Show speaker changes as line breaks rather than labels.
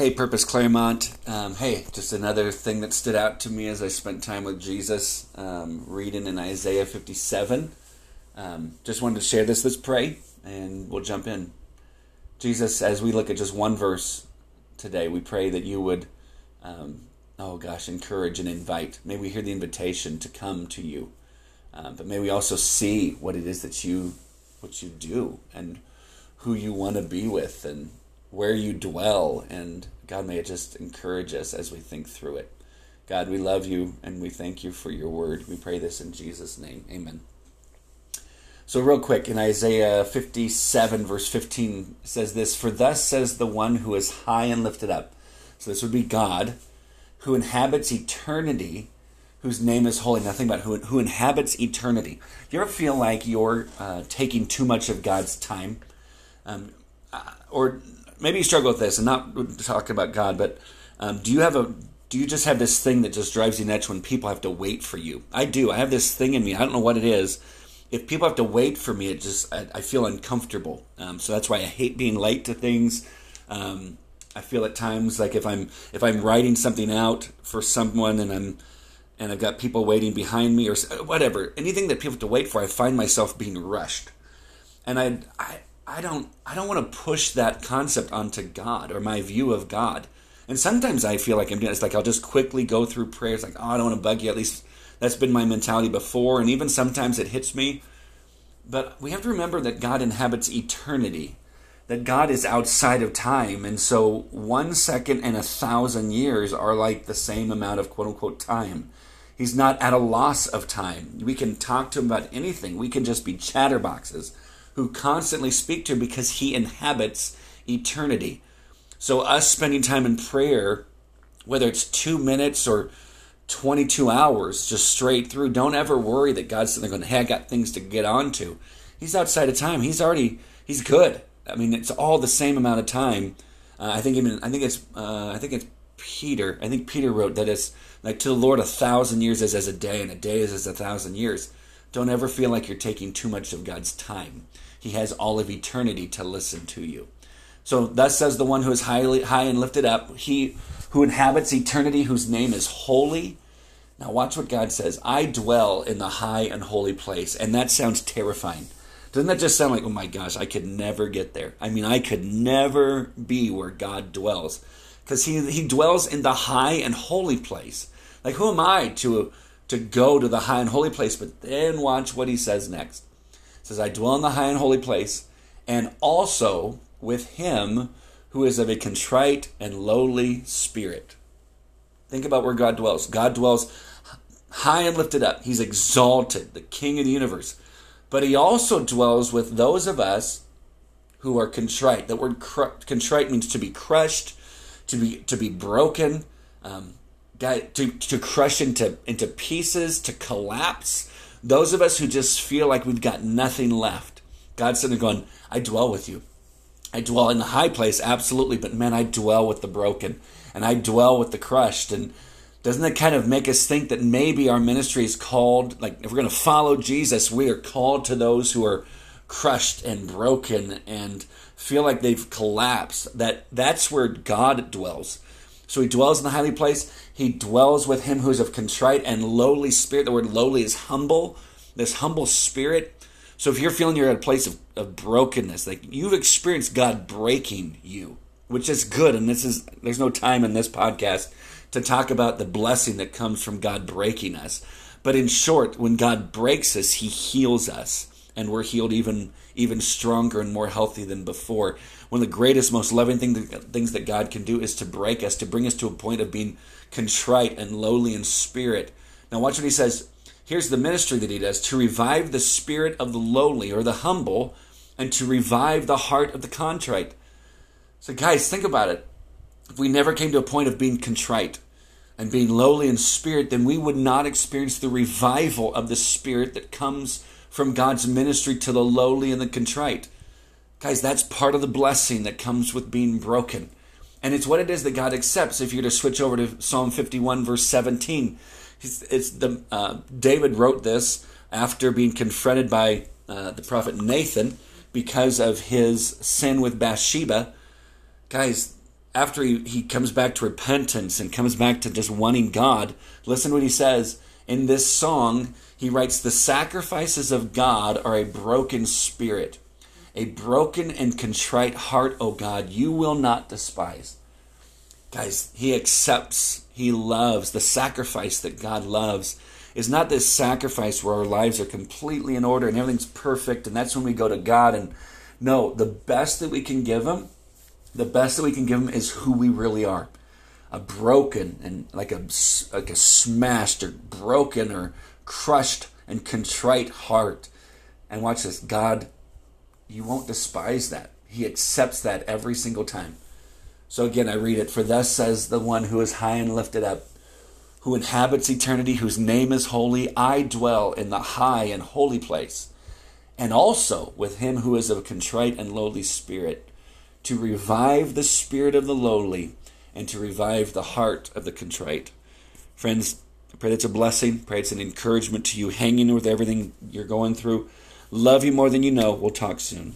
Hey, Purpose Claremont. Um, hey, just another thing that stood out to me as I spent time with Jesus, um, reading in Isaiah 57. Um, just wanted to share this. Let's pray, and we'll jump in. Jesus, as we look at just one verse today, we pray that you would, um, oh gosh, encourage and invite. May we hear the invitation to come to you, uh, but may we also see what it is that you, what you do, and who you want to be with, and where you dwell. And God, may it just encourage us as we think through it. God, we love you and we thank you for your word. We pray this in Jesus' name. Amen. So, real quick, in Isaiah 57, verse 15, says this For thus says the one who is high and lifted up. So, this would be God, who inhabits eternity, whose name is holy. Nothing but who, who inhabits eternity. Do you ever feel like you're uh, taking too much of God's time? Um, or maybe you struggle with this, and not talking about God, but um, do you have a do you just have this thing that just drives you nuts when people have to wait for you? I do. I have this thing in me. I don't know what it is. If people have to wait for me, it just I, I feel uncomfortable. Um, so that's why I hate being late to things. Um, I feel at times like if I'm if I'm writing something out for someone and I'm and I've got people waiting behind me or whatever, anything that people have to wait for, I find myself being rushed. And I, I I don't I don't want to push that concept onto God or my view of God. And sometimes I feel like I'm doing it's like I'll just quickly go through prayers like, oh, I don't want to bug you. At least that's been my mentality before, and even sometimes it hits me. But we have to remember that God inhabits eternity, that God is outside of time, and so one second and a thousand years are like the same amount of quote unquote time. He's not at a loss of time. We can talk to him about anything. We can just be chatterboxes who constantly speak to him because he inhabits eternity. So, us spending time in prayer, whether it's two minutes or 22 hours just straight through, don't ever worry that God's sitting there going, hey, I got things to get on to. He's outside of time. He's already, he's good. I mean, it's all the same amount of time. Uh, I think even, I think it's, uh, I think it's Peter. I think Peter wrote that it's like to the Lord a thousand years is as a day, and a day is as a thousand years. Don't ever feel like you're taking too much of God's time. He has all of eternity to listen to you. So thus says the one who is highly high and lifted up, he who inhabits eternity, whose name is holy. Now watch what God says. I dwell in the high and holy place. And that sounds terrifying. Doesn't that just sound like, oh my gosh, I could never get there? I mean, I could never be where God dwells. Because he, he dwells in the high and holy place. Like, who am I to to go to the high and holy place. But then watch what he says next. Says, I dwell in the high and holy place, and also with him who is of a contrite and lowly spirit. Think about where God dwells. God dwells high and lifted up. He's exalted, the King of the universe. But he also dwells with those of us who are contrite. That word contrite means to be crushed, to be to be broken. Um, to, to crush into, into pieces, to collapse. Those of us who just feel like we've got nothing left. God's sitting going, I dwell with you. I dwell in the high place, absolutely, but man, I dwell with the broken and I dwell with the crushed. And doesn't that kind of make us think that maybe our ministry is called, like if we're going to follow Jesus, we are called to those who are crushed and broken and feel like they've collapsed. That that's where God dwells. So he dwells in the highly place. He dwells with him who is of contrite and lowly spirit. The word lowly is humble, this humble spirit. So if you're feeling you're at a place of, of brokenness, like you've experienced God breaking you, which is good. And this is, there's no time in this podcast to talk about the blessing that comes from God breaking us. But in short, when God breaks us, he heals us and we're healed even even stronger and more healthy than before. One of the greatest, most loving thing, things that God can do is to break us, to bring us to a point of being contrite and lowly in spirit. Now, watch what he says. Here's the ministry that he does to revive the spirit of the lowly or the humble and to revive the heart of the contrite. So, guys, think about it. If we never came to a point of being contrite and being lowly in spirit, then we would not experience the revival of the spirit that comes from God's ministry to the lowly and the contrite. Guys, that's part of the blessing that comes with being broken. And it's what it is that God accepts. If you're to switch over to Psalm 51, verse 17, it's, it's the uh, David wrote this after being confronted by uh, the prophet Nathan because of his sin with Bathsheba. Guys, after he, he comes back to repentance and comes back to just wanting God, listen what he says. In this song, he writes, The sacrifices of God are a broken spirit, a broken and contrite heart, O God, you will not despise. Guys, he accepts, he loves the sacrifice that God loves. Is not this sacrifice where our lives are completely in order and everything's perfect, and that's when we go to God. And no, the best that we can give Him, the best that we can give Him is who we really are a broken and like a like a smashed or broken or crushed and contrite heart. And watch this, God, you won't despise that. He accepts that every single time. So again, I read it. For thus says the one who is high and lifted up, who inhabits eternity, whose name is holy. I dwell in the high and holy place, and also with him who is of contrite and lowly spirit, to revive the spirit of the lowly and to revive the heart of the contrite. Friends, I pray that's a blessing. Pray it's an encouragement to you hanging with everything you're going through. Love you more than you know. We'll talk soon.